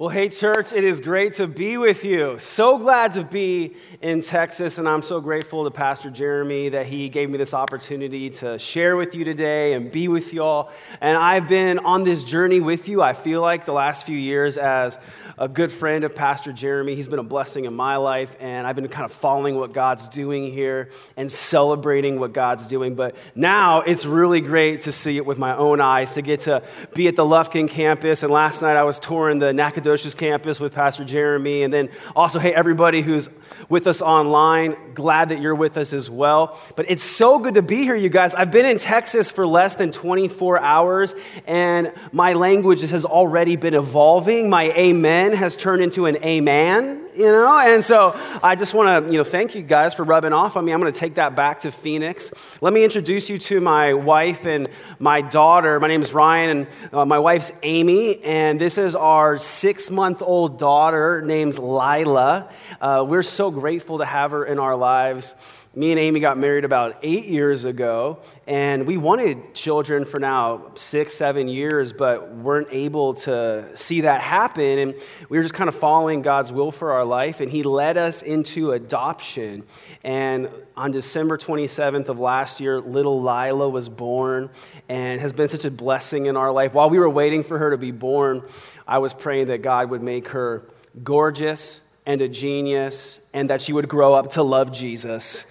Well, hey, church, it is great to be with you. So glad to be in Texas, and I'm so grateful to Pastor Jeremy that he gave me this opportunity to share with you today and be with y'all. And I've been on this journey with you, I feel like, the last few years as a good friend of Pastor Jeremy. He's been a blessing in my life, and I've been kind of following what God's doing here and celebrating what God's doing. But now it's really great to see it with my own eyes, to get to be at the Lufkin campus. And last night I was touring the Nacogdoches campus with Pastor Jeremy, and then also, hey, everybody who's with us online. Glad that you're with us as well. But it's so good to be here, you guys. I've been in Texas for less than 24 hours, and my language has already been evolving. My amen has turned into an amen, you know? And so I just want to, you know, thank you guys for rubbing off on me. I'm going to take that back to Phoenix. Let me introduce you to my wife and my daughter. My name is Ryan, and uh, my wife's Amy, and this is our six month old daughter named Lila. Uh, we're so grateful to have her in our lives. Me and Amy got married about eight years ago, and we wanted children for now six, seven years, but weren't able to see that happen. And we were just kind of following God's will for our life, and He led us into adoption. And on December 27th of last year, little Lila was born and has been such a blessing in our life. While we were waiting for her to be born, I was praying that God would make her gorgeous and a genius, and that she would grow up to love Jesus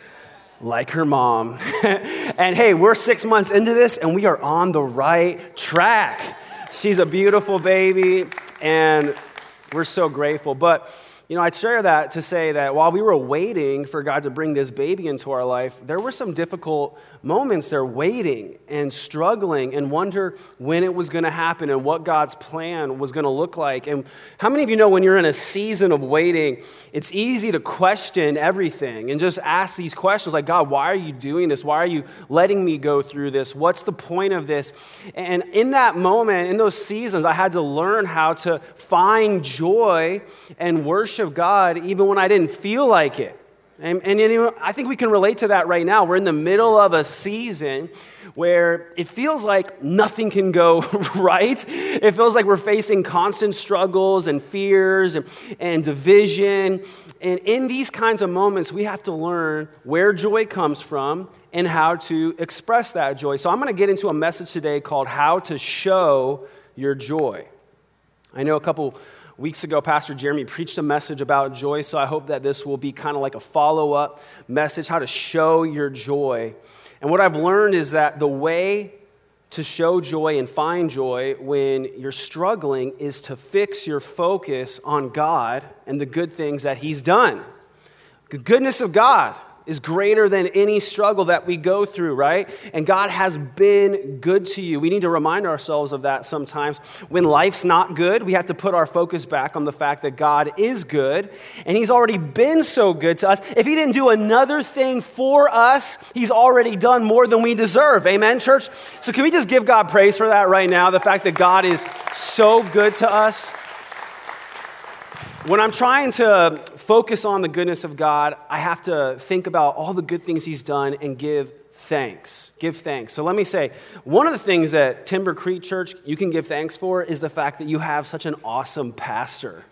like her mom. and hey, we're six months into this, and we are on the right track. She's a beautiful baby, and we're so grateful. But you know, I'd share that to say that while we were waiting for God to bring this baby into our life, there were some difficult moments there waiting and struggling and wonder when it was going to happen and what God's plan was going to look like. And how many of you know when you're in a season of waiting, it's easy to question everything and just ask these questions like, God, why are you doing this? Why are you letting me go through this? What's the point of this? And in that moment, in those seasons, I had to learn how to find joy and worship of God even when I didn't feel like it. And, and you I think we can relate to that right now. We're in the middle of a season where it feels like nothing can go right. It feels like we're facing constant struggles and fears and, and division. And in these kinds of moments, we have to learn where joy comes from and how to express that joy. So I'm going to get into a message today called How to Show Your Joy. I know a couple weeks ago, Pastor Jeremy preached a message about joy, so I hope that this will be kind of like a follow up message how to show your joy. And what I've learned is that the way to show joy and find joy when you're struggling is to fix your focus on God and the good things that He's done. The goodness of God is greater than any struggle that we go through, right? And God has been good to you. We need to remind ourselves of that sometimes. When life's not good, we have to put our focus back on the fact that God is good and He's already been so good to us. If He didn't do another thing for us, He's already done more than we deserve. Amen, church? So, can we just give God praise for that right now? The fact that God is so good to us. When I'm trying to focus on the goodness of God, I have to think about all the good things He's done and give thanks. Give thanks. So let me say, one of the things that Timber Creek Church you can give thanks for is the fact that you have such an awesome pastor.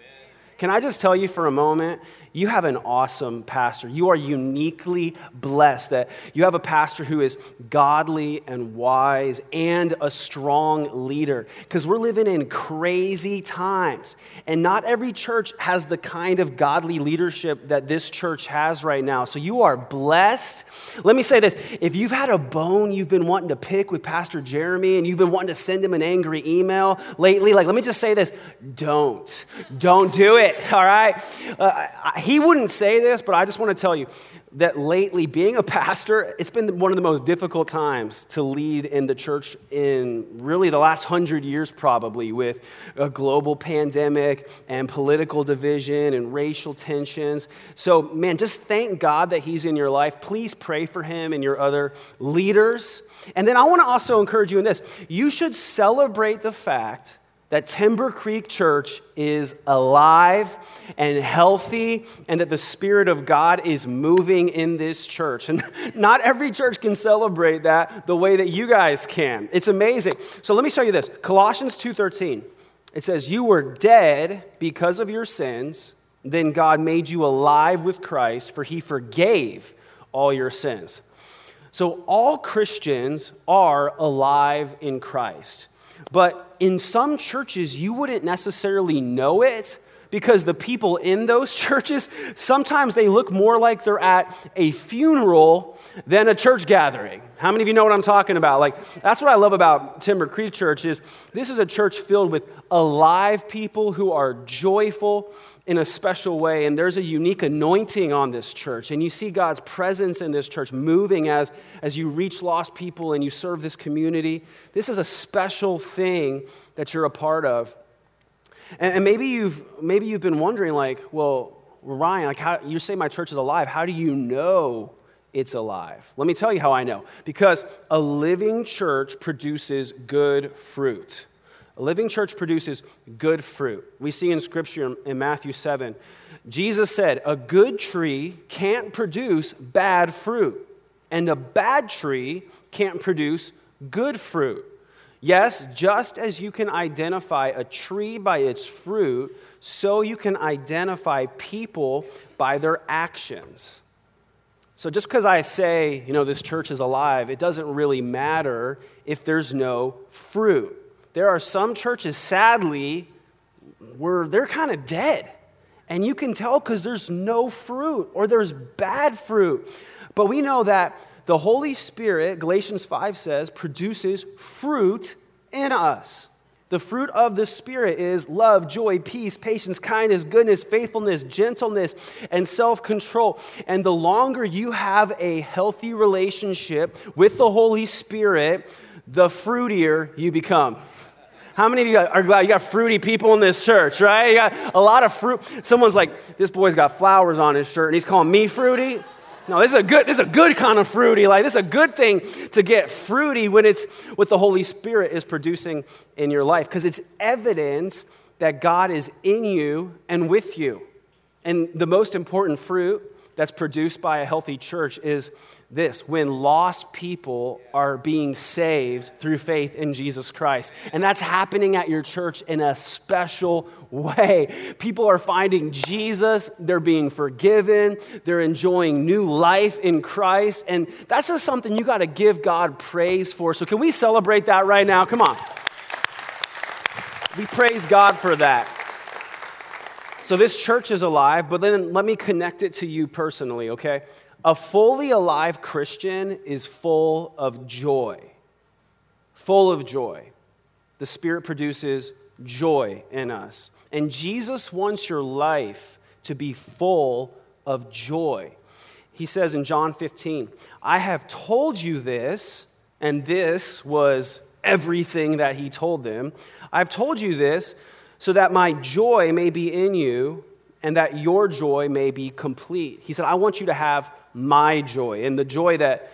Can I just tell you for a moment? You have an awesome pastor. You are uniquely blessed that you have a pastor who is godly and wise and a strong leader. Because we're living in crazy times. And not every church has the kind of godly leadership that this church has right now. So you are blessed. Let me say this if you've had a bone you've been wanting to pick with Pastor Jeremy and you've been wanting to send him an angry email lately, like, let me just say this don't. Don't do it, all right? Uh, he wouldn't say this, but I just want to tell you that lately, being a pastor, it's been one of the most difficult times to lead in the church in really the last hundred years, probably, with a global pandemic and political division and racial tensions. So, man, just thank God that He's in your life. Please pray for Him and your other leaders. And then I want to also encourage you in this you should celebrate the fact that Timber Creek Church is alive and healthy and that the Spirit of God is moving in this church. And not every church can celebrate that the way that you guys can. It's amazing. So let me show you this. Colossians 2:13. It says, You were dead because of your sins, then God made you alive with Christ, for he forgave all your sins. So, all Christians are alive in Christ. But in some churches, you wouldn't necessarily know it because the people in those churches sometimes they look more like they're at a funeral than a church gathering. How many of you know what i'm talking about? Like that's what i love about timber creek church is this is a church filled with alive people who are joyful in a special way and there's a unique anointing on this church and you see god's presence in this church moving as as you reach lost people and you serve this community this is a special thing that you're a part of and, and maybe, you've, maybe you've been wondering, like, well, Ryan, like how, you say my church is alive. How do you know it's alive? Let me tell you how I know. Because a living church produces good fruit. A living church produces good fruit. We see in Scripture in Matthew 7, Jesus said, A good tree can't produce bad fruit, and a bad tree can't produce good fruit. Yes, just as you can identify a tree by its fruit, so you can identify people by their actions. So just because I say, you know, this church is alive, it doesn't really matter if there's no fruit. There are some churches, sadly, where they're kind of dead. And you can tell because there's no fruit or there's bad fruit. But we know that the Holy Spirit, Galatians 5 says, produces fruit in us. The fruit of the Spirit is love, joy, peace, patience, kindness, goodness, faithfulness, gentleness, and self control. And the longer you have a healthy relationship with the Holy Spirit, the fruitier you become. How many of you are glad you got fruity people in this church, right? You got a lot of fruit. Someone's like, this boy's got flowers on his shirt, and he's calling me fruity. No, this is a good, this is a good kind of fruity. Like this is a good thing to get fruity when it's what the Holy Spirit is producing in your life. Because it's evidence that God is in you and with you. And the most important fruit that's produced by a healthy church is this when lost people are being saved through faith in Jesus Christ. And that's happening at your church in a special way. People are finding Jesus, they're being forgiven, they're enjoying new life in Christ. And that's just something you got to give God praise for. So, can we celebrate that right now? Come on. We praise God for that. So, this church is alive, but then let me connect it to you personally, okay? A fully alive Christian is full of joy. Full of joy. The Spirit produces joy in us. And Jesus wants your life to be full of joy. He says in John 15, I have told you this, and this was everything that he told them. I've told you this so that my joy may be in you and that your joy may be complete. He said, I want you to have my joy. And the joy that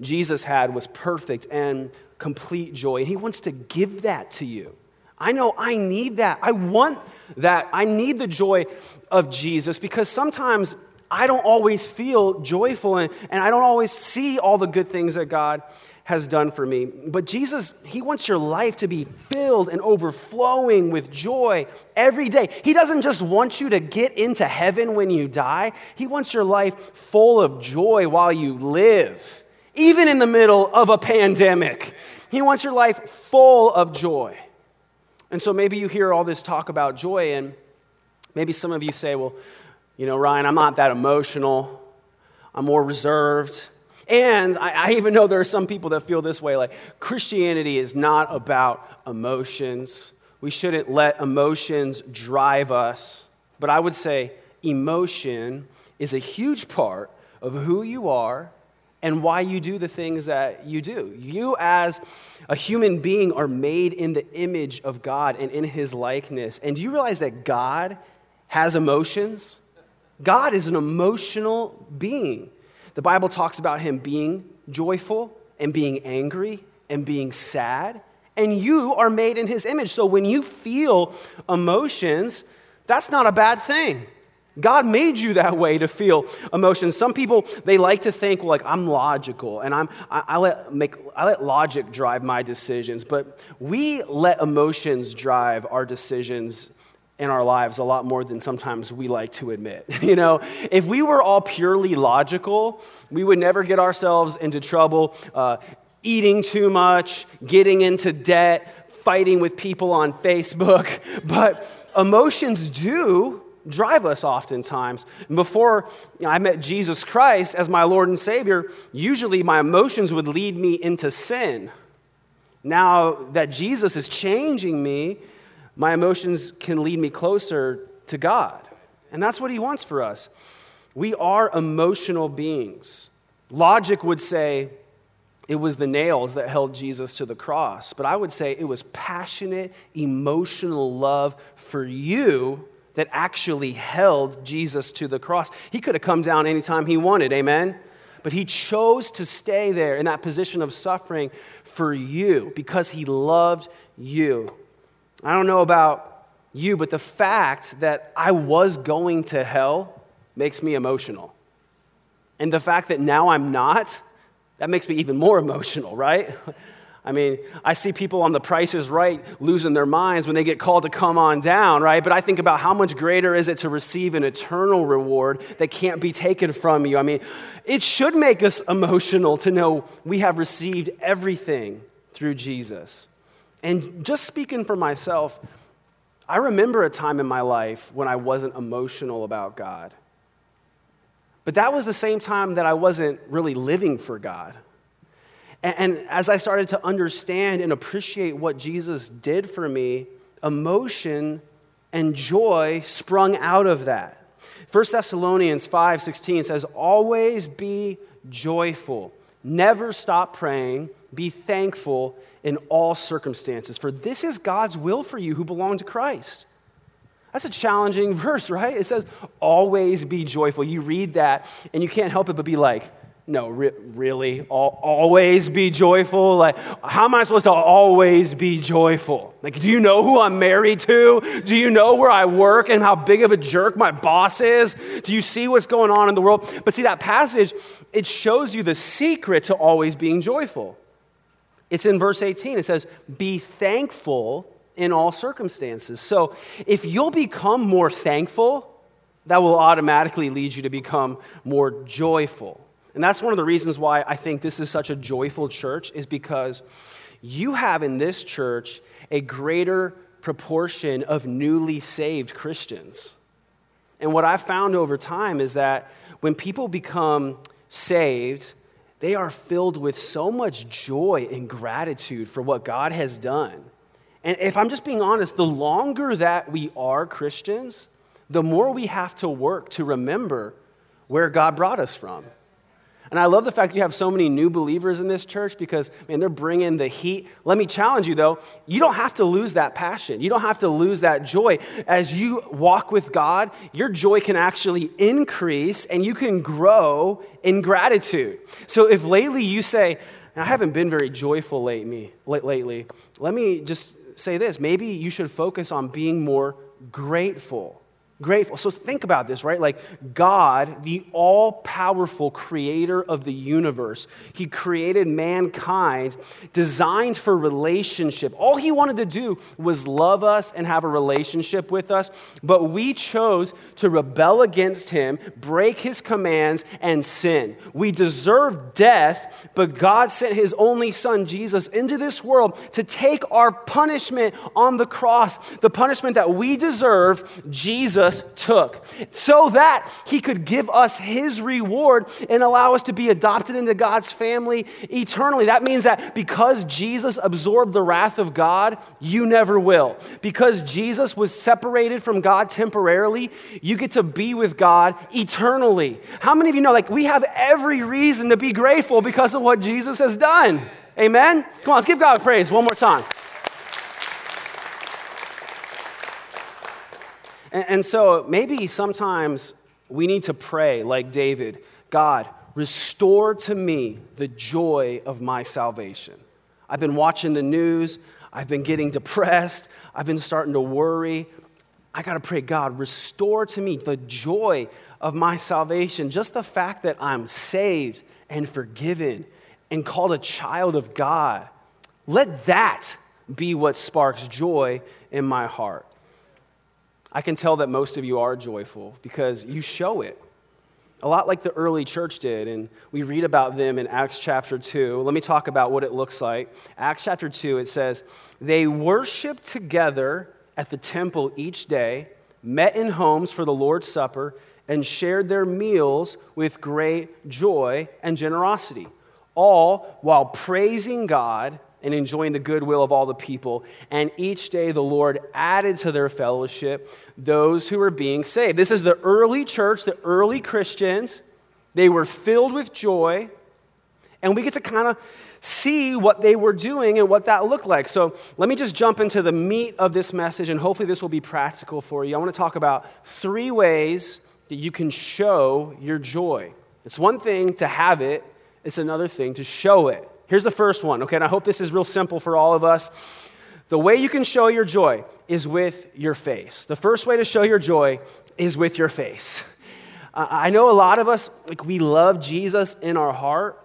Jesus had was perfect and complete joy. And he wants to give that to you. I know I need that. I want that. I need the joy of Jesus because sometimes I don't always feel joyful and, and I don't always see all the good things that God has done for me. But Jesus, He wants your life to be filled and overflowing with joy every day. He doesn't just want you to get into heaven when you die, He wants your life full of joy while you live, even in the middle of a pandemic. He wants your life full of joy. And so maybe you hear all this talk about joy, and maybe some of you say, well, you know, Ryan, I'm not that emotional. I'm more reserved. And I, I, even know there are some people that feel this way like Christianity is not about emotions. We shouldn't let emotions drive us. But I would say emotion is a huge part of who you are and why you do the things that you do. You, as a human being, are made in the image of God and in his likeness. And do you realize that God has emotions? God is an emotional being. The Bible talks about him being joyful and being angry and being sad. And you are made in his image. So when you feel emotions, that's not a bad thing. God made you that way to feel emotions. Some people they like to think, well, like I'm logical and I'm I, I, let make I let logic drive my decisions, but we let emotions drive our decisions in our lives a lot more than sometimes we like to admit. you know, if we were all purely logical, we would never get ourselves into trouble, uh, eating too much, getting into debt, fighting with people on Facebook. But emotions do drive us oftentimes. Before I met Jesus Christ as my Lord and Savior, usually my emotions would lead me into sin. Now that Jesus is changing me, my emotions can lead me closer to God. And that's what He wants for us. We are emotional beings. Logic would say it was the nails that held Jesus to the cross, but I would say it was passionate, emotional love for you that actually held Jesus to the cross. He could have come down anytime he wanted, amen? But he chose to stay there in that position of suffering for you because he loved you. I don't know about you, but the fact that I was going to hell makes me emotional. And the fact that now I'm not, that makes me even more emotional, right? I mean, I see people on the Price Is Right losing their minds when they get called to come on down, right? But I think about how much greater is it to receive an eternal reward that can't be taken from you. I mean, it should make us emotional to know we have received everything through Jesus. And just speaking for myself, I remember a time in my life when I wasn't emotional about God. But that was the same time that I wasn't really living for God. And, as I started to understand and appreciate what Jesus did for me, emotion and joy sprung out of that. 1 Thessalonians 5:16 says, "Always be joyful. Never stop praying. Be thankful in all circumstances, for this is God's will for you who belong to Christ." That's a challenging verse, right? It says, "Always be joyful." You read that and you can't help it but be like, no, re- really? always be joyful? Like, how am I supposed to always be joyful? Like, do you know who I'm married to? Do you know where I work and how big of a jerk my boss is? Do you see what's going on in the world? But see, that passage, it shows you the secret to always being joyful. It's in verse 18. It says, Be thankful in all circumstances. So, if you'll become more thankful, that will automatically lead you to become more joyful. And that's one of the reasons why I think this is such a joyful church, is because you have in this church a greater proportion of newly saved Christians. And what I've found over time is that when people become saved, they are filled with so much joy and gratitude for what God has done. And if I'm just being honest, the longer that we are Christians, the more we have to work to remember where God brought us from. And I love the fact you have so many new believers in this church because, man, they're bringing the heat. Let me challenge you, though. You don't have to lose that passion. You don't have to lose that joy. As you walk with God, your joy can actually increase and you can grow in gratitude. So if lately you say, I haven't been very joyful lately, lately, let me just say this. Maybe you should focus on being more grateful grateful. So think about this, right? Like God, the all powerful creator of the universe, He created mankind designed for relationship. All He wanted to do was love us and have a relationship with us, but we chose to rebel against Him, break His commands, and sin. We deserve death, but God sent His only Son, Jesus, into this world to take our punishment on the cross, the punishment that we deserve. Jesus Jesus took so that he could give us his reward and allow us to be adopted into God's family eternally. That means that because Jesus absorbed the wrath of God, you never will. Because Jesus was separated from God temporarily, you get to be with God eternally. How many of you know, like, we have every reason to be grateful because of what Jesus has done? Amen? Come on, let's give God praise one more time. And, and so maybe sometimes we need to pray like David God, restore to me the joy of my salvation. I've been watching the news, I've been getting depressed, I've been starting to worry. I got to pray, God, restore to me the joy of my salvation. Just the fact that I'm saved and forgiven and called a child of God. Let that be what sparks joy in my heart. I can tell that most of you are joyful because you show it. A lot like the early church did, and we read about them in Acts chapter 2. Let me talk about what it looks like. Acts chapter 2, it says, They worshiped together at the temple each day, met in homes for the Lord's Supper, and shared their meals with great joy and generosity, all while praising God and enjoying the goodwill of all the people. And each day the Lord added to their fellowship those who were being saved. This is the early church, the early Christians. They were filled with joy. And we get to kind of see what they were doing and what that looked like. So let me just jump into the meat of this message, and hopefully this will be practical for you. I want to talk about three ways that you can show your joy. It's one thing to have it, it's another thing to show it. Here's the first one, okay? And I hope this is real simple for all of us. The way you can show your joy is with your face. The first way to show your joy is with your face. I know a lot of us, like, we love Jesus in our heart,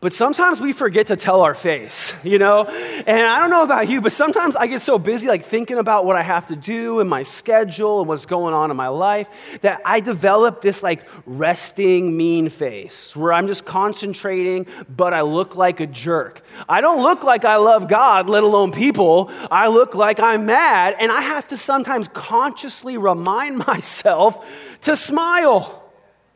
but sometimes we forget to tell our face, you know? And I don't know about you, but sometimes I get so busy, like thinking about what I have to do and my schedule and what's going on in my life, that I develop this like resting mean face where I'm just concentrating, but I look like a jerk. I don't look like I love God, let alone people. I look like I'm mad, and I have to sometimes consciously remind myself to smile.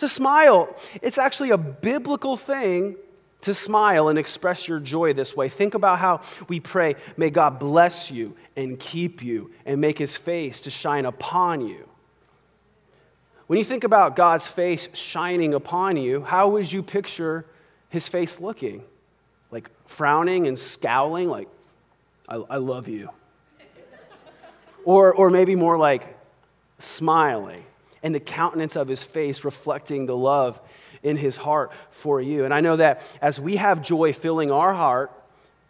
To smile. It's actually a biblical thing to smile and express your joy this way. Think about how we pray, may God bless you and keep you and make his face to shine upon you. When you think about God's face shining upon you, how would you picture his face looking? Like frowning and scowling, like, I, I love you. or, or maybe more like smiling and the countenance of his face reflecting the love in his heart for you. And I know that as we have joy filling our heart,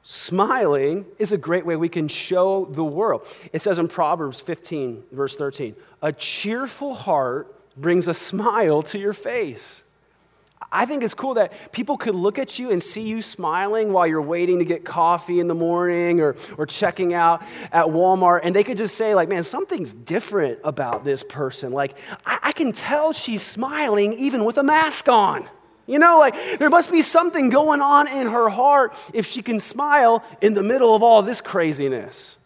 smiling is a great way we can show the world. It says in Proverbs 15, verse 13, a cheerful heart brings a smile to your face. I think it's cool that people could look at you and see you smiling while you're waiting to get coffee in the morning or, or checking out at Walmart. And they could just say, like, man, something's different about this person. Like, I, I can tell she's smiling even with a mask on. You know, like, there must be something going on in her heart if she can smile in the middle of all this craziness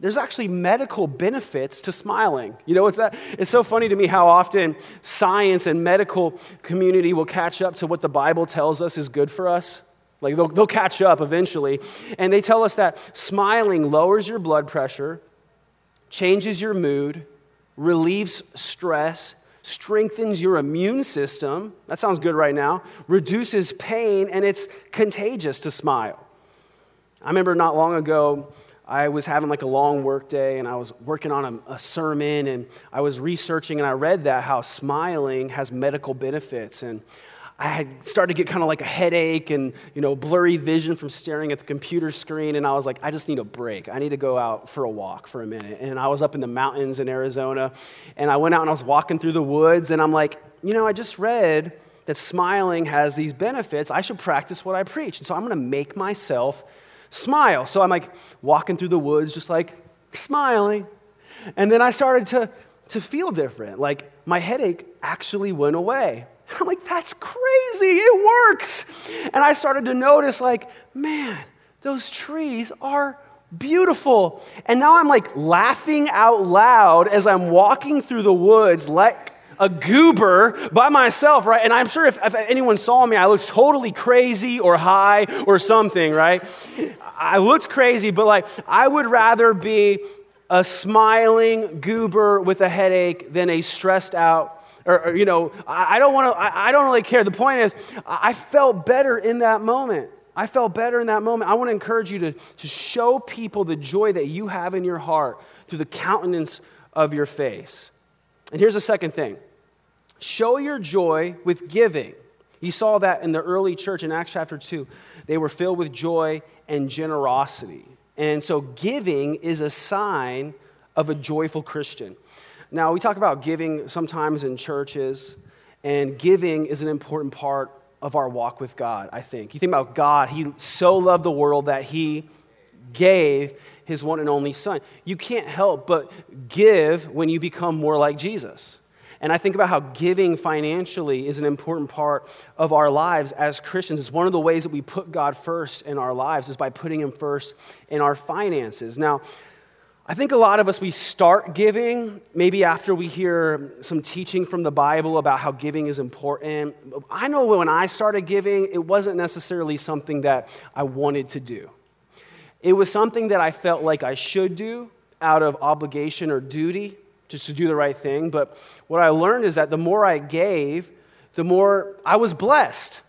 there's actually medical benefits to smiling. You know, it's that it's so funny to me how often science and medical community will catch up to what the Bible tells us is good for us. Like they'll, they'll catch up eventually. And they tell us that smiling lowers your blood pressure, changes your mood, relieves stress, strengthens your immune system. That sounds good right now. Reduces pain, and it's contagious to smile. I remember not long ago, I was having like a long work day and I was working on a, a, sermon and I was researching and I read that how smiling has medical benefits. And I had started to get kind of like a headache and, you know, blurry vision from staring at the computer screen. And I was like, I just need a break. I need to go out for a walk for a minute. And I was up in the mountains in Arizona and I went out and I was walking through the woods and I'm like, you know, I just read that smiling has these benefits. I should practice what I preach. And so I'm going to make myself smile. So I'm like walking through the woods, just like smiling. And then I started to, to feel different. Like my headache actually went away. I'm like, that's crazy. It works. And I started to notice, like, man, those trees are beautiful. And now I'm like laughing out loud as I'm walking through the woods, like a goober by myself, right? And I'm sure if, if anyone saw me, I looked totally crazy or high or something, right? I looked crazy, but like I would rather be a smiling goober with a headache than a stressed out or, or you know i, don't want to I, I, don't really care. The point is i felt better in that moment. I felt better in that moment. I want to encourage you to, to show people the joy that you have in your heart through the countenance of your face. And here's the second thing Show your joy with giving. You saw that in the early church in Acts chapter 2. They were filled with joy and generosity. And so, giving is a sign of a joyful Christian. Now, we talk about giving sometimes in churches, and giving is an important part of our walk with God, I think. You think about God, He so loved the world that He gave His one and only Son. You can't help but give when you become more like Jesus. And I think about how giving financially is an important part of our lives as Christians. It's one of the ways that we put God first in our lives is by putting Him first in our finances. Now, I think a lot of us, we start giving maybe after we hear some teaching from the Bible about how giving is important. I know when I started giving, it wasn't necessarily something that I wanted to do. It was something that I felt like I should do out of obligation or duty, just to do the right thing. But what I learned is that the more I gave, the more I was blessed.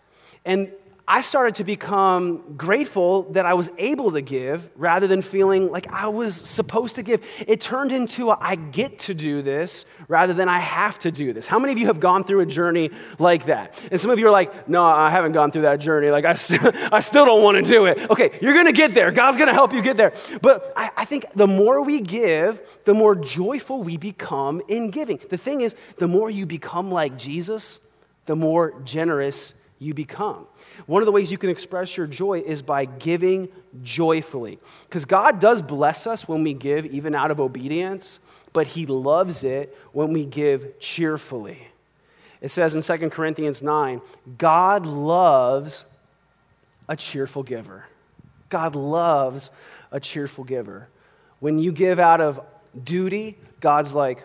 And I started to become grateful that I was able to give rather than feeling like I was supposed to give. It turned into a, I get to do this rather than I have to do this. How many of you have gone through a journey like that? And some of you are like, no, I haven't gone through that journey. Like, I, st- I still don't want to do it. Okay, you're going to get there. God's going to help you get there. But I, I think the more we give, the more joyful we become in giving. The thing is, the more you become like Jesus, the more generous you become. One of the ways you can express your joy is by giving joyfully. Because God does bless us when we give, even out of obedience, but He loves it when we give cheerfully. It says in 2 Corinthians 9, God loves a cheerful giver. God loves a cheerful giver. When you give out of duty, God's like,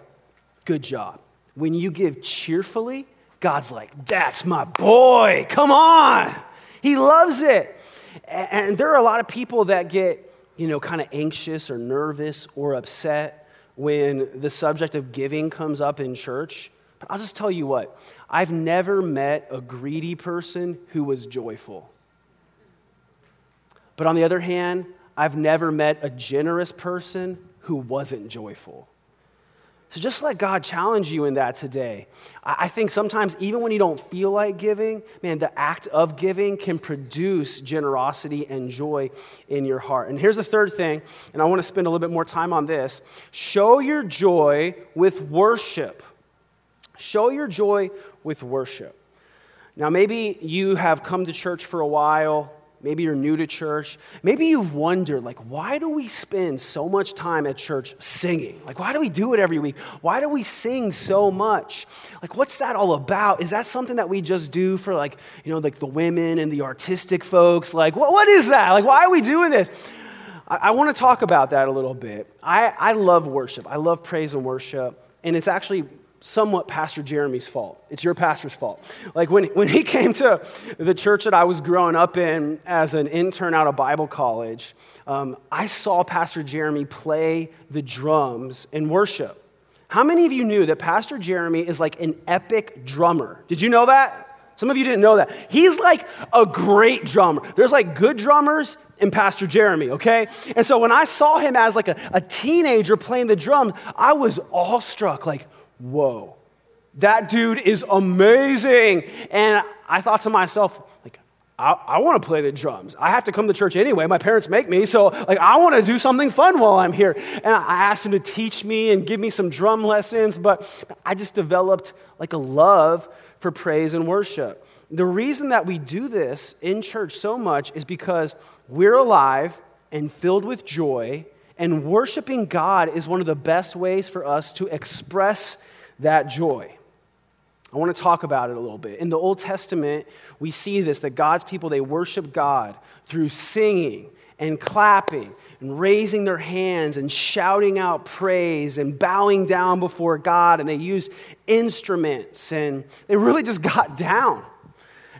good job. When you give cheerfully, God's like, that's my boy. Come on. He loves it. And there are a lot of people that get, you know, kind of anxious or nervous or upset when the subject of giving comes up in church. But I'll just tell you what, I've never met a greedy person who was joyful. But on the other hand, I've never met a generous person who wasn't joyful. So just let God challenge you in that today. I think sometimes, even when you don't feel like giving, man, the act of giving can produce generosity and joy in your heart. And here's the third thing, and I want to spend a little bit more time on this show your joy with worship. Show your joy with worship. Now, maybe you have come to church for a while Maybe you're new to church. Maybe you've wondered, like, why do we spend so much time at church singing? Like, why do we do it every week? Why do we sing so much? Like, what's that all about? Is that something that we just do for, like, you know, like the women and the artistic folks? Like, what, what is that? Like, why are we doing this? I, I want to talk about that a little bit. I, I love worship, I love praise and worship. And it's actually somewhat Pastor Jeremy's fault. It's your pastor's fault. Like when, when he came to the church that I was growing up in as an intern out of Bible college, um, I saw Pastor Jeremy play the drums in worship. How many of you knew that Pastor Jeremy is like an epic drummer? Did you know that? Some of you didn't know that. He's like a great drummer. There's like good drummers and Pastor Jeremy, okay? And so when I saw him as like a, a teenager playing the drums, I was awestruck, like, whoa, that dude is amazing. And I thought to myself, like, I, I want to play the drums. I have to come to church anyway. My parents make me. So, like, I want to do something fun while I'm here. And I asked him to teach me and give me some drum lessons, but I just developed like a love for praise and worship. The reason that we do this in church so much is because we're alive and filled with joy and worshiping God is one of the best ways for us to express that joy. I want to talk about it a little bit. In the Old Testament, we see this that God's people they worship God through singing and clapping and raising their hands and shouting out praise and bowing down before God and they used instruments and they really just got down.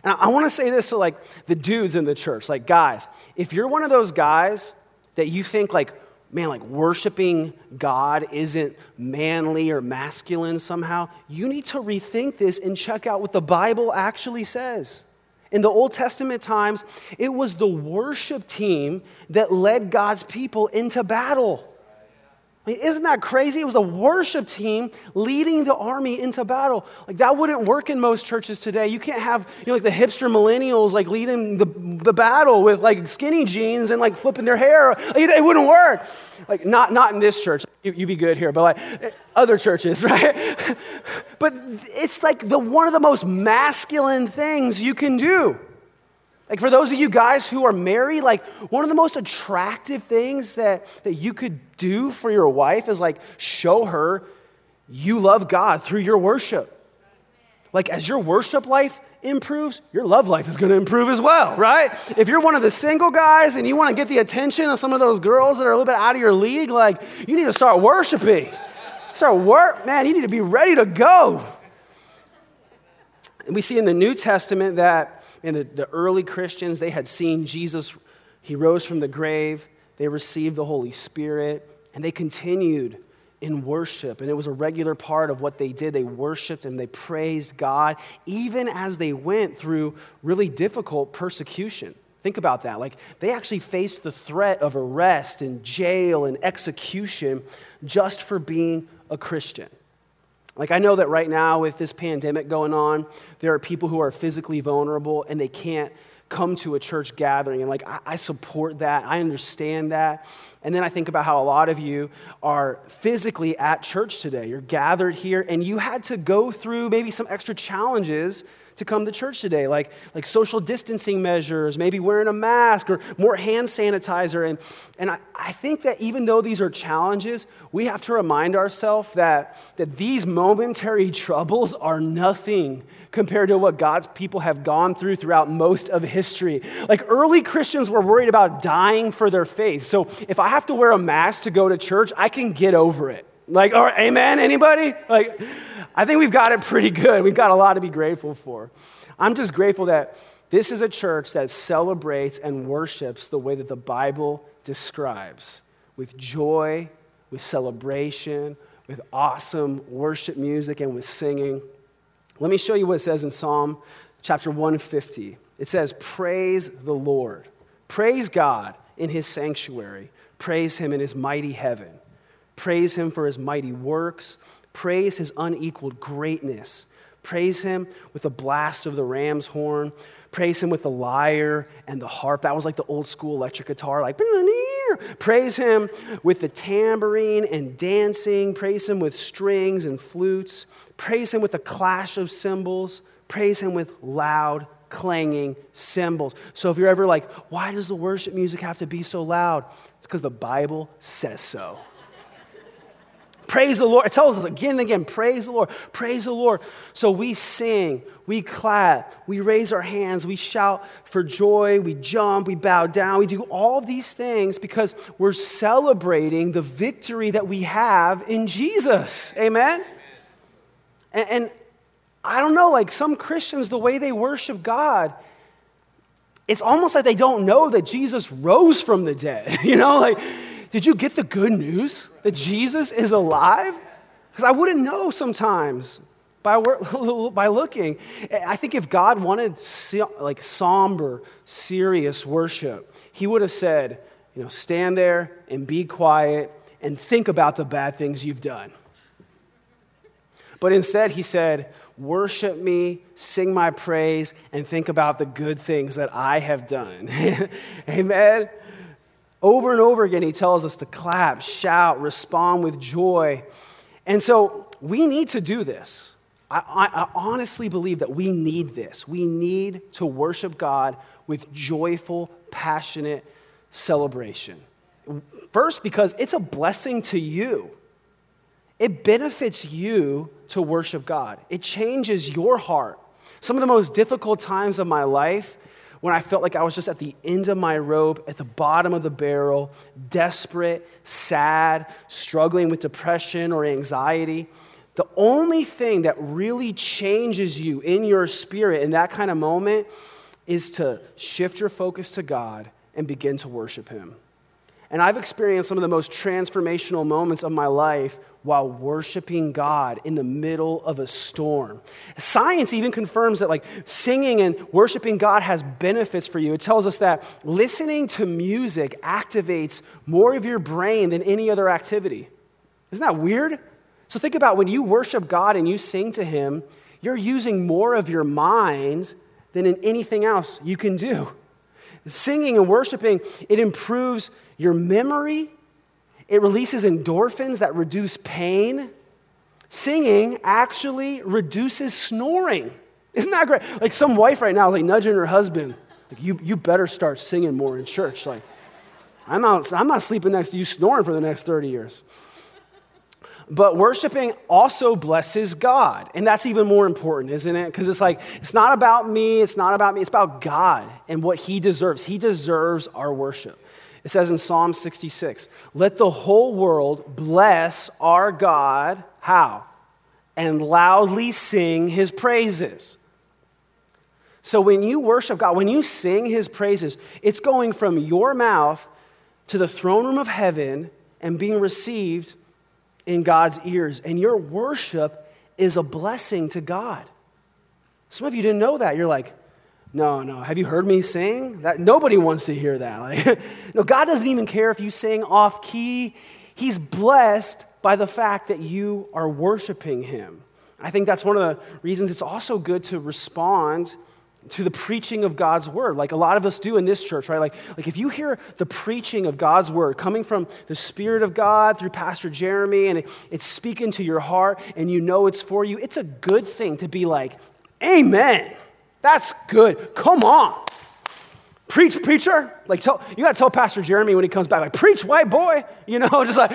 And I want to say this to like the dudes in the church, like guys, if you're one of those guys that you think like man, like worshiping God isn't manly or masculine somehow, you need to rethink this and check out what the Bible actually says. In the Old Testament times, it was the worship team that led God's people into battle. I mean, isn't that crazy? It was a worship team leading the army into battle. Like that wouldn't work in most churches today. You can't have you know, like the hipster millennials like leading the, the battle with like skinny jeans and like flipping their hair. It, it wouldn't work. Like not, not in this church. You, you be good here, but like other churches, right? but it's like the one of the most masculine things you can do. Like for those of you guys who are married, like one of the most attractive things that, that you could do for your wife is like show her you love God through your worship. Like as your worship life improves, your love life is going to improve as well, right? If you're one of the single guys and you want to get the attention of some of those girls that are a little bit out of your league, like you need to start worshiping. Start work, man, you need to be ready to go. And we see in the New Testament that in the, the early Christians, they had seen Jesus, he rose from the grave, they received the Holy Spirit, and they continued in worship. And it was a regular part of what they did. They worshiped and they praised God, even as they went through really difficult persecution. Think about that. Like, they actually faced the threat of arrest and jail and execution just for being a Christian. Like, I know that right now, with this pandemic going on, there are people who are physically vulnerable and they can't come to a church gathering. And, like, I, I, support that. I understand that. And then I think about how a lot of you are physically at church today. You're gathered here and you had to go through maybe some extra challenges to come to church today, like, like social distancing measures, maybe wearing a mask or more hand sanitizer. And, and I, I think that even though these are challenges, we have to remind ourselves that, that these momentary troubles are nothing compared to what God's people have gone through throughout most of history. Like early Christians were worried about dying for their faith. So if I have to wear a mask to go to church, I can get over it. Like, right, amen, anybody? Like, I think we've got it pretty good. We've got a lot to be grateful for. I'm just grateful that this is a church that celebrates and worships the way that the Bible describes with joy, with celebration, with awesome worship music, and with singing. Let me show you what it says in Psalm chapter 150. It says, Praise the Lord. Praise God in his sanctuary. Praise him in his mighty heaven. Praise him for his mighty works. Praise his unequaled greatness. Praise him with the blast of the ram's horn. Praise him with the lyre and the harp. That was like the old school electric guitar, like. Praise him with the tambourine and dancing. Praise him with strings and flutes. Praise him with the clash of cymbals. Praise him with loud clanging cymbals. So if you're ever like, why does the worship music have to be so loud? It's because the Bible says so. Praise the Lord. It tells us again and again, praise the Lord, praise the Lord. So we sing, we clap, we raise our hands, we shout for joy, we jump, we bow down, we do all these things because we're celebrating the victory that we have in Jesus. Amen? And, and I don't know, like some Christians, the way they worship God, it's almost like they don't know that Jesus rose from the dead. You know, like, did you get the good news that Jesus is alive? Because I wouldn't know sometimes by, by looking. I think if God wanted like somber, serious worship, he would have said, you know, stand there and be quiet and think about the bad things you've done. But instead, he said, Worship me, sing my praise, and think about the good things that I have done. Amen. Over and over again, he tells us to clap, shout, respond with joy. And so we need to do this. I, I, I, honestly believe that we need this. We need to worship God with joyful, passionate celebration. First, because it's a blessing to you, it benefits you to worship God, it changes your heart. Some of the most difficult times of my life when I felt like I was just at the end of my rope, at the bottom of the barrel, desperate, sad, struggling with depression or anxiety. The only thing that really changes you in your spirit in that kind of moment is to shift your focus to God and begin to worship Him. And I've experienced some of the most transformational moments of my life while worshiping God in the middle of a storm. Science even confirms that like singing and worshiping God has benefits for you. It tells us that listening to music activates more of your brain than any other activity. Isn't that weird? So think about when you worship God and you sing to him, you're using more of your mind than in anything else you can do. Singing and worshiping, it improves your memory, it releases endorphins that reduce pain. Singing actually reduces snoring. Isn't that great? Like some wife right now like nudging her husband, like, you, you better start singing more in church. Like, I'm not, I'm not sleeping next to you snoring for the next 30 years. But worshiping also blesses God. And that's even more important, isn't it? Because it's like, it's not about me, it's not about me, it's about God and what He deserves. He deserves our worship. It says in Psalm 66 Let the whole world bless our God. How? And loudly sing His praises. So when you worship God, when you sing His praises, it's going from your mouth to the throne room of heaven and being received in God's ears. And your worship is a blessing to God. Some of you didn't know that. You're like, no, no. Have you heard me sing? That nobody wants to hear that. Like, no, God doesn't even care if you sing off key. He's blessed by the fact that you are worshiping Him. I think that's one of the reasons it's also good to respond to the preaching of God's word, like a lot of us do in this church, right? Like, like if you hear the preaching of God's word coming from the Spirit of God through Pastor Jeremy and it, it's speaking to your heart and you know it's for you, it's a good thing to be like, Amen. That's good. Come on. Preach, preacher. Like, tell, you got to tell Pastor Jeremy when he comes back, like, preach, white boy. You know, just like,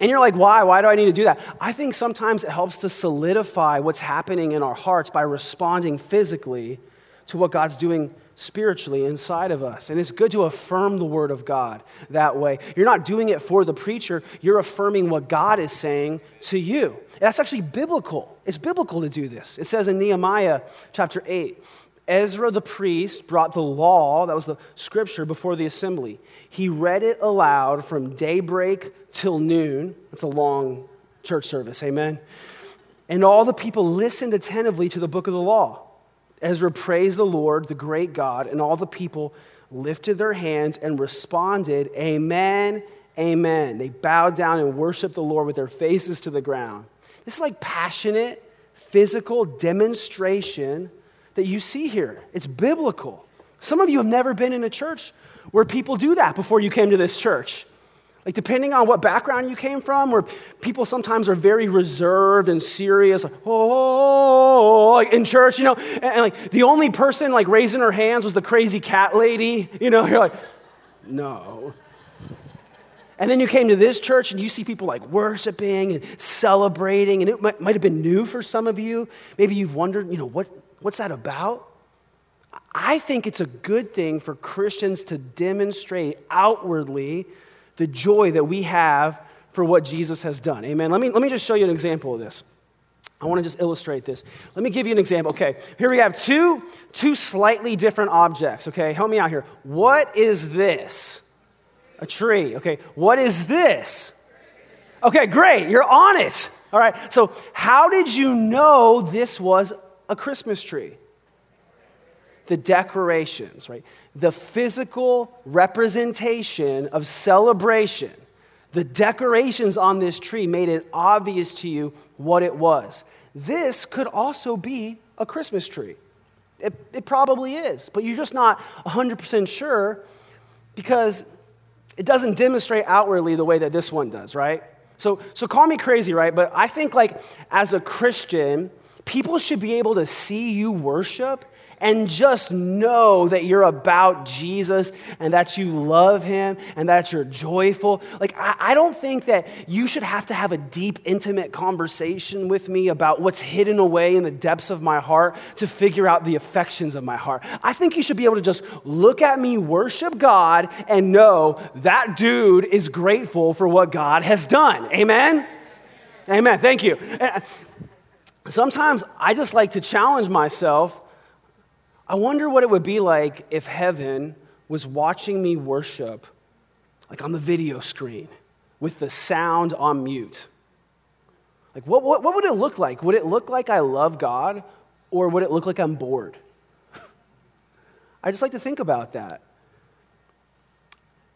and you're like, why? Why do I need to do that? I think sometimes it helps to solidify what's happening in our hearts by responding physically to what God's doing spiritually inside of us. And it's good to affirm the word of God that way. You're not doing it for the preacher, you're affirming what God is saying to you. That's actually biblical. It's biblical to do this. It says in Nehemiah chapter 8, Ezra the priest brought the law, that was the scripture, before the assembly. He read it aloud from daybreak till noon. It's a long church service, amen? And all the people listened attentively to the book of the law. Ezra praised the Lord, the great God, and all the people lifted their hands and responded, Amen, Amen. They bowed down and worshiped the Lord with their faces to the ground. This is like passionate, physical demonstration that you see here. It's biblical. Some of you have never been in a church where people do that before you came to this church. Like, depending on what background you came from, where people sometimes are very reserved and serious, like, oh, oh, oh like in church, you know, and, and, like the only person like raising her hands was the crazy cat lady, you know, you're like, no. And then you came to this church and you see people like worshiping and celebrating, and it might, might have been new for some of you. Maybe you've wondered, you know, what, what's that about? I think it's a good thing for Christians to demonstrate outwardly the joy that we have for what Jesus has done. Amen. Let me, let me just show you an example of this. I want to just illustrate this. Let me give you an example. Okay, here we have two, two slightly different objects. Okay, help me out here. What is this? A tree. Okay, what is this? Okay, great. You're on it. All right, so how did you know this was a Christmas tree? The decorations, right? the physical representation of celebration, the decorations on this tree made it obvious to you what it was. This could also be a Christmas tree. It, it probably is, but you're just not 100% sure because it doesn't demonstrate outwardly the way that this one does, right? So, so call me crazy, right? But I think, like, as a Christian, people should be able to see you worship and just know that you're about Jesus and that you love him and that you're joyful. Like, I, I don't think that you should have to have a deep, intimate conversation with me about what's hidden away in the depths of my heart to figure out the affections of my heart. I think you should be able to just look at me, worship God, and know that dude is grateful for what God has done. Amen? Amen. Thank you. Uh, sometimes I just like to challenge myself I wonder what it would be like if heaven was watching me worship, like on the video screen, with the sound on mute. Like, what, what, what would it look like? Would it look like I love God, or would it look like I'm bored? I just like to think about that.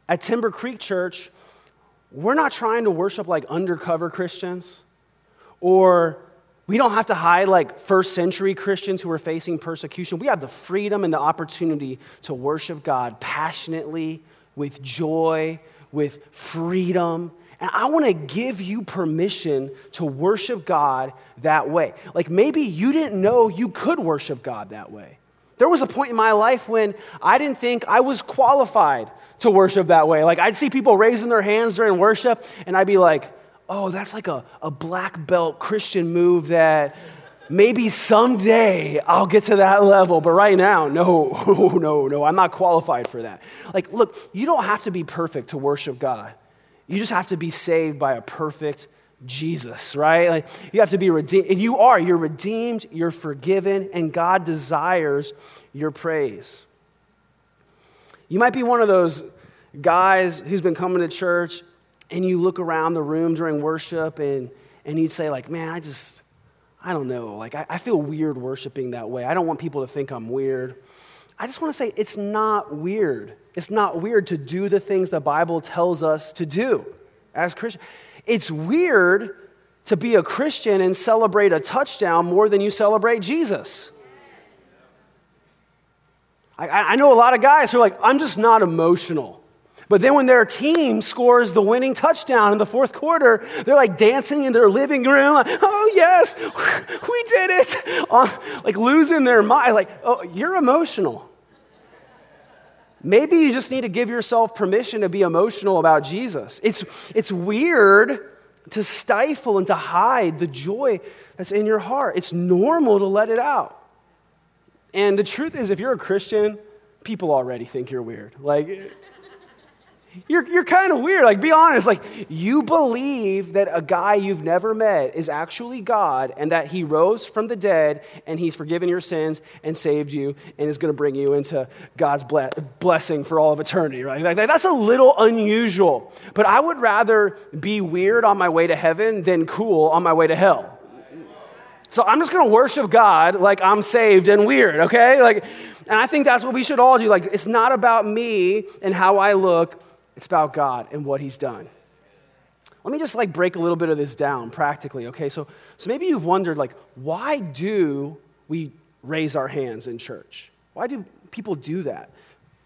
At Timber Creek Church, we're not trying to worship like undercover Christians or we don't have to hide like first century Christians who are facing persecution. We have the freedom and the opportunity to worship God passionately, with joy, with freedom. And I want to give you permission to worship God that way. Like maybe you didn't know you could worship God that way. There was a point in my life when I didn't think I was qualified to worship that way. Like I'd see people raising their hands during worship, and I'd be like, oh, that's like a, a black belt Christian move that maybe someday I'll get to that level, but right now, no, no, no, I'm not qualified for that. Like, look, you don't have to be perfect to worship God. You just have to be saved by a perfect Jesus, right? Like, you have to be redeemed. And you are. You're redeemed, you're forgiven, and God desires your praise. You might be one of those guys who's been coming to church and you look around the room during worship and, and you'd say, like, man, I just, I don't know. Like, I, I feel weird worshiping that way. I don't want people to think I'm weird. I just want to say it's not weird. It's not weird to do the things the Bible tells us to do as Christians. It's weird to be a Christian and celebrate a touchdown more than you celebrate Jesus. I, I know a lot of guys who are like, I'm just not emotional. But then when their team scores the winning touchdown in the fourth quarter, they're like dancing in their living room, like, oh yes, we did it, like losing their mind. Like, oh, you're emotional. Maybe you just need to give yourself permission to be emotional about Jesus. It's, it's weird to stifle and to hide the joy that's in your heart. It's normal to let it out. And the truth is, if you're a Christian, people already think you're weird. Like, you're, you're kind of weird. Like, be honest. Like, you believe that a guy you've never met is actually God and that he rose from the dead and he's forgiven your sins and saved you and is going to bring you into God's ble- blessing for all of eternity, right? Like, that's a little unusual. But I would rather be weird on my way to heaven than cool on my way to hell. So I'm just going to worship God like I'm saved and weird, okay? Like, and I think that's what we should all do. Like, it's not about me and how I look. It's about God and what He's done. Let me just like break a little bit of this down practically, okay? So, so maybe you've wondered, like, why do we raise our hands in church? Why do people do that?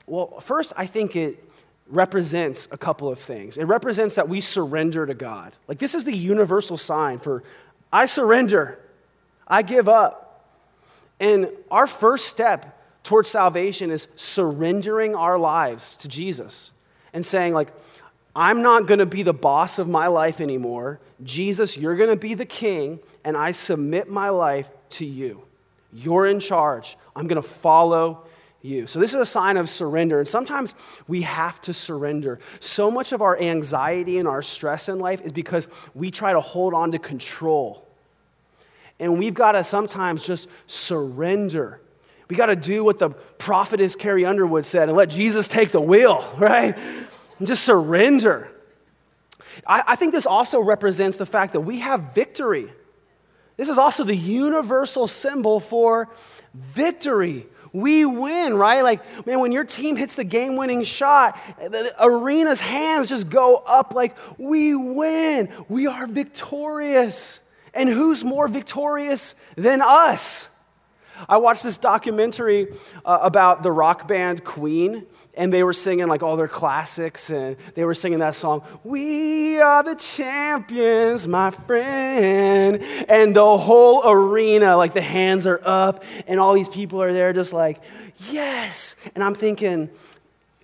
Well, first, I think it represents a couple of things. It represents that we surrender to God. Like, this is the universal sign for I surrender, I give up. And our first step towards salvation is surrendering our lives to Jesus and saying, like, I'm not going to be the boss of my life anymore. Jesus, you're going to be the king, and I submit my life to you. You're in charge. I'm going to follow you. So, this is a sign of surrender. And sometimes we have to surrender. So much of our anxiety and our stress in life is because we try to hold on to control. And we've got to sometimes just surrender we got to do what the prophetess Carrie Underwood said and let Jesus take the wheel, right? And just surrender. I, I think this also represents the fact that we have victory. This is also the universal symbol for victory. We win, right? Like, man, when your team hits the game winning shot, the arena's hands just go up like, we win. We are victorious. And who's more victorious than us? I watched this documentary uh, about the rock band Queen, and they were singing like all their classics, and they were singing that song, We are the champions, my friend. And the whole arena, like the hands are up, and all these people are there just like, Yes. And I'm thinking,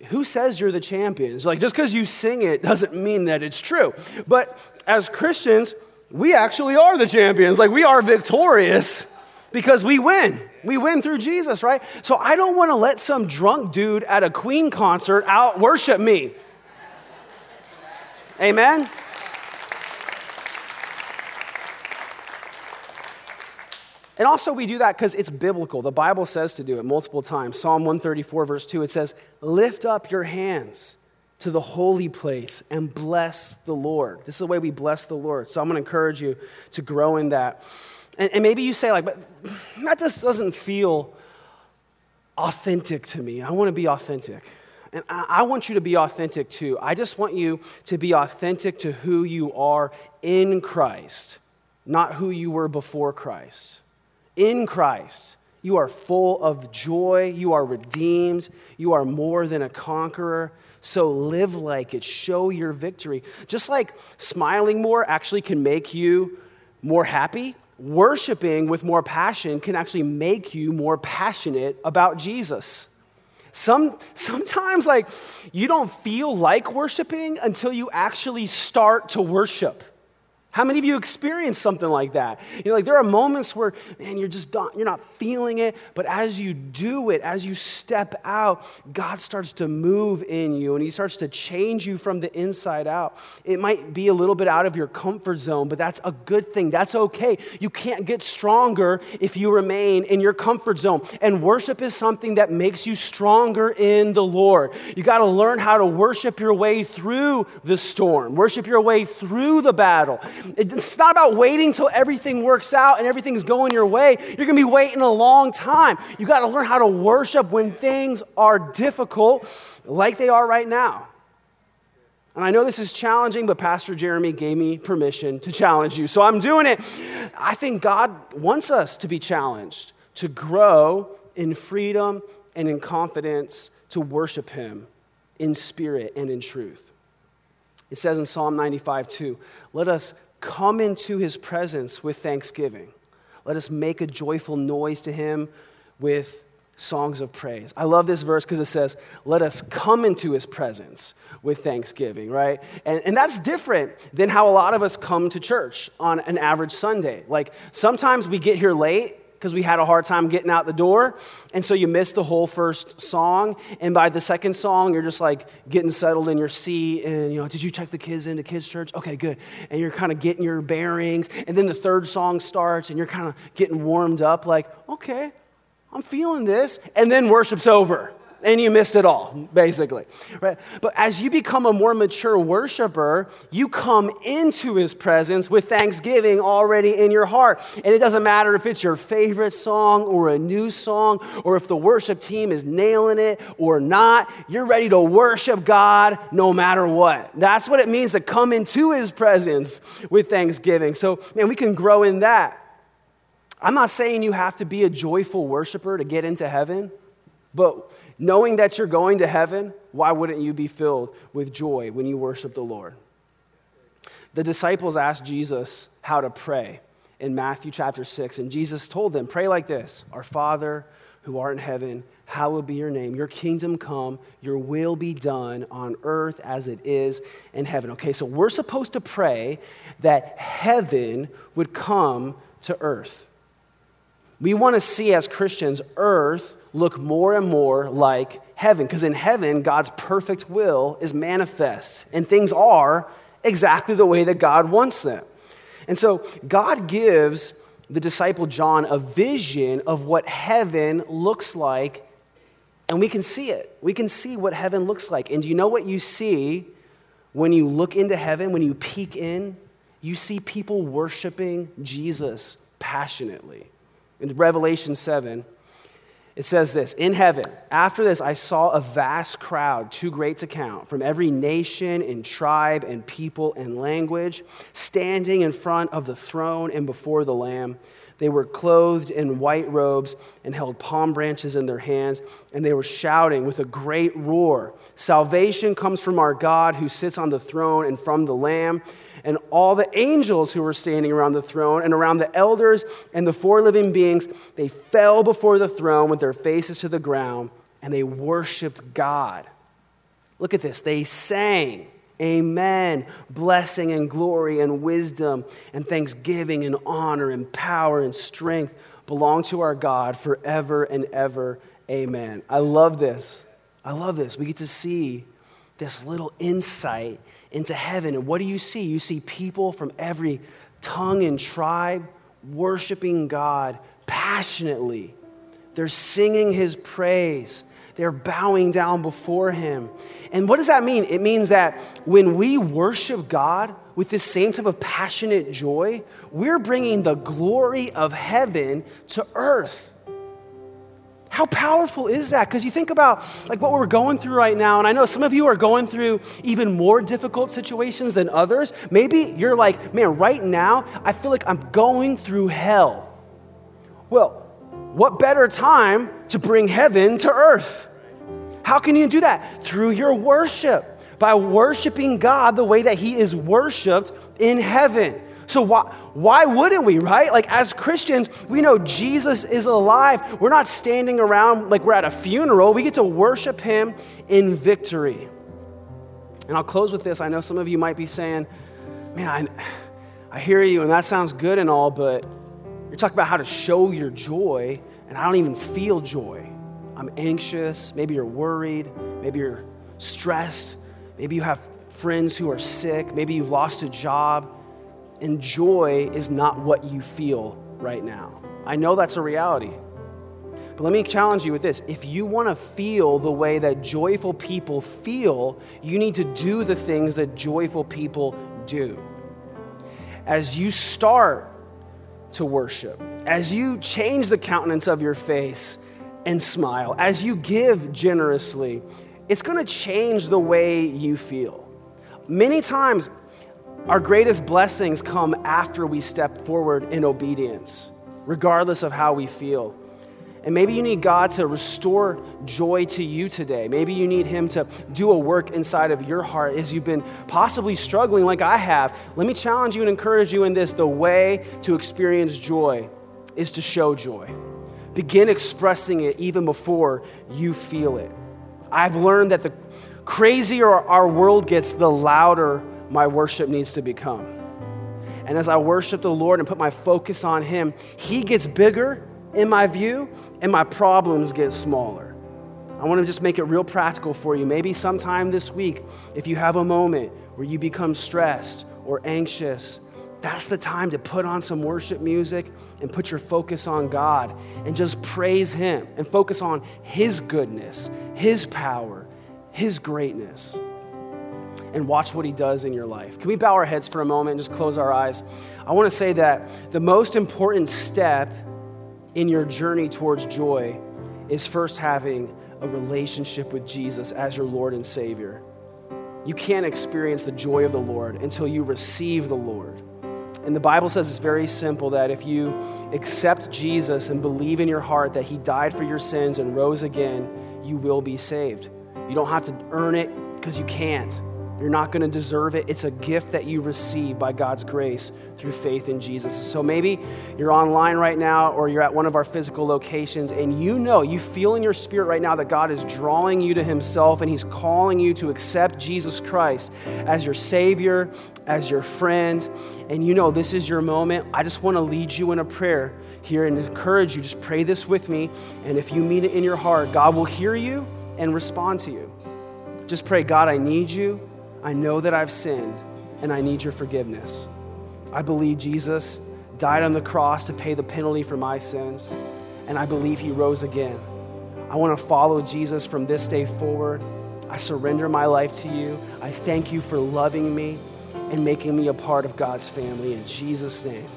who says you're the champions? Like, just because you sing it doesn't mean that it's true. But as Christians, we actually are the champions. Like, we are victorious because we win. We win through Jesus, right? So I don't want to let some drunk dude at a Queen concert out worship me. Amen? And also, we do that because it's biblical. The Bible says to do it multiple times. Psalm 134, verse 2, it says, Lift up your hands to the holy place and bless the Lord. This is the way we bless the Lord. So I'm going to encourage you to grow in that. And, and maybe you say, like, but that just doesn't feel authentic to me. I want to be authentic. And I, I want you to be authentic too. I just want you to be authentic to who you are in Christ, not who you were before Christ. In Christ, you are full of joy. You are redeemed. You are more than a conqueror. So live like it, show your victory. Just like smiling more actually can make you more happy, worshiping with more passion can actually make you more passionate about Jesus. Some, sometimes, like, you don't feel like worshiping until you actually start to worship. How many of you experience something like that? You know, like there are moments where, man, you're just not, you're not feeling it, but as you do it, as you step out, God starts to move in you and He starts to change you from the inside out. It might be a little bit out of your comfort zone, but that's a good thing. That's okay. You can't get stronger if you remain in your comfort zone. And worship is something that makes you stronger in the Lord. You got to learn how to worship your way through the storm, worship your way through the battle. It's not about waiting till everything works out and everything's going your way. You're going to be waiting a long time. You got to learn how to worship when things are difficult, like they are right now. And I know this is challenging, but Pastor Jeremy gave me permission to challenge you. So I'm doing it. I think God wants us to be challenged, to grow in freedom and in confidence to worship Him in spirit and in truth. It says in Psalm 95 2, let us come into his presence with thanksgiving. Let us make a joyful noise to him with songs of praise. I love this verse because it says, Let us come into his presence with thanksgiving, right? And, and that's different than how a lot of us come to church on an average Sunday. Like sometimes we get here late because we had a hard time getting out the door. And so you miss the whole first song. And by the second song, you're just like getting settled in your seat. And, you know, did you check the kids into kids' church? Okay, good. And you're kind of getting your bearings. And then the third song starts and you're kind of getting warmed up, like, okay, I'm feeling this. And then worship's over and you missed it all, basically. Right? But as you become a more mature worshiper, you come into his presence with thanksgiving already in your heart. And it doesn't matter if it's your favorite song or a new song, or if the worship team is nailing it or not, you're ready to worship God no matter what. That's what it means to come into his presence with thanksgiving. So, man, we can grow in that. I'm not saying you have to be a joyful worshiper to get into heaven, but Knowing that you're going to heaven, why wouldn't you be filled with joy when you worship the Lord? The disciples asked Jesus how to pray in Matthew chapter 6, and Jesus told them, Pray like this Our Father who art in heaven, hallowed be your name. Your kingdom come, your will be done on earth as it is in heaven. Okay, so we're supposed to pray that heaven would come to earth. We want to see as Christians earth look more and more like heaven because in heaven, God's perfect will is manifest and things are exactly the way that God wants them. And so God gives the disciple John a vision of what heaven looks like, and we can see it. We can see what heaven looks like. And do you know what you see when you look into heaven, when you peek in? You see people worshiping Jesus passionately. In Revelation 7, it says this In heaven, after this, I saw a vast crowd, too great to count, from every nation and tribe and people and language, standing in front of the throne and before the Lamb. They were clothed in white robes and held palm branches in their hands, and they were shouting with a great roar Salvation comes from our God who sits on the throne and from the Lamb and all the angels who were standing around the throne and around the elders and the four living beings, they fell before the throne with their faces to the ground and they worshiped God. Look at this. They sang, Amen. Blessing and glory and wisdom and thanksgiving and honor and power and strength belong to our God forever and ever. Amen. I love this. I love this. We get to see this little insight into heaven. And what do you see? You see people from every tongue and tribe worshiping God passionately. They're singing his praise. They're bowing down before him. And what does that mean? It means that when we worship God with this same type of passionate joy, we're bringing the glory of heaven to earth. How powerful is that? Because you think about like what we're going through right now, and I know some of you are going through even more difficult situations than others. Maybe you're like, man, right now I feel like I'm going through hell. Well, what better time to bring heaven to earth? How can you do that? Through your worship, by worshiping God the way that He is worshiped in heaven. So why, why wouldn't we, right? Like as Christians, we know Jesus is alive. We're not standing around like we're at a funeral. We get to worship him in victory. And I'll close with this. I know some of you might be saying, man, I, I hear you and that sounds good and all, but you're talking about how to show your joy, and I don't even feel joy. I'm anxious. Maybe you're worried. Maybe you're stressed. Maybe you have friends who are sick. Maybe you've lost a job. And joy is not what you feel right now. I know that's a reality. But let me challenge you with this. If you want to feel the way that joyful people feel, you need to do the things that joyful people do. As you start to worship, as you change the countenance of your face and smile, as you give generously, it's going to change the way you feel. Many times, our greatest blessings come after we step forward in obedience, regardless of how we feel. And maybe you need God to restore joy to you today. Maybe you need Him to do a work inside of your heart as you've been possibly struggling like I have. Let me challenge you and encourage you in this the way to experience joy is to show joy. Begin expressing it even before you feel it. I've learned that the crazier our world gets, the louder my worship needs to become. And as I worship the Lord and put my focus on Him, He gets bigger in my view, and my problems get smaller. I want to just make it real practical for you. Maybe sometime this week, if you have a moment where you become stressed or anxious, that's the time to put on some worship music and put your focus on God and just praise Him and focus on His goodness, His power, His greatness and watch what he does in your life. Can we bow our heads for a moment and just close our eyes? I want to say that the most important step in your journey towards joy is first having a relationship with Jesus as your Lord and Savior. You can't experience the joy of the Lord until you receive the Lord. And the Bible says it's very simple that if you accept Jesus and believe in your heart that he died for your sins and rose again, you will be saved. You don't have to earn it because you can't. You're not going to deserve it. It's a gift that you receive by God's grace through faith in Jesus. So maybe you're online right now or you're at one of our physical locations and you know, you feel in your spirit right now that God is drawing you to Himself and He's calling you to accept Jesus Christ as your Savior, as your friend. And you know, this is your moment. I just want to lead you in a prayer here and encourage you. Just pray this with me. And if you mean it in your heart, God will hear you and respond to you. Just pray, God, I need you. I know that I've sinned and I need your forgiveness. I believe Jesus died on the cross to pay the penalty for my sins, and I believe he rose again. I want to follow Jesus from this day forward. I surrender my life to you. I thank you for loving me and making me a part of God's family. In Jesus' name.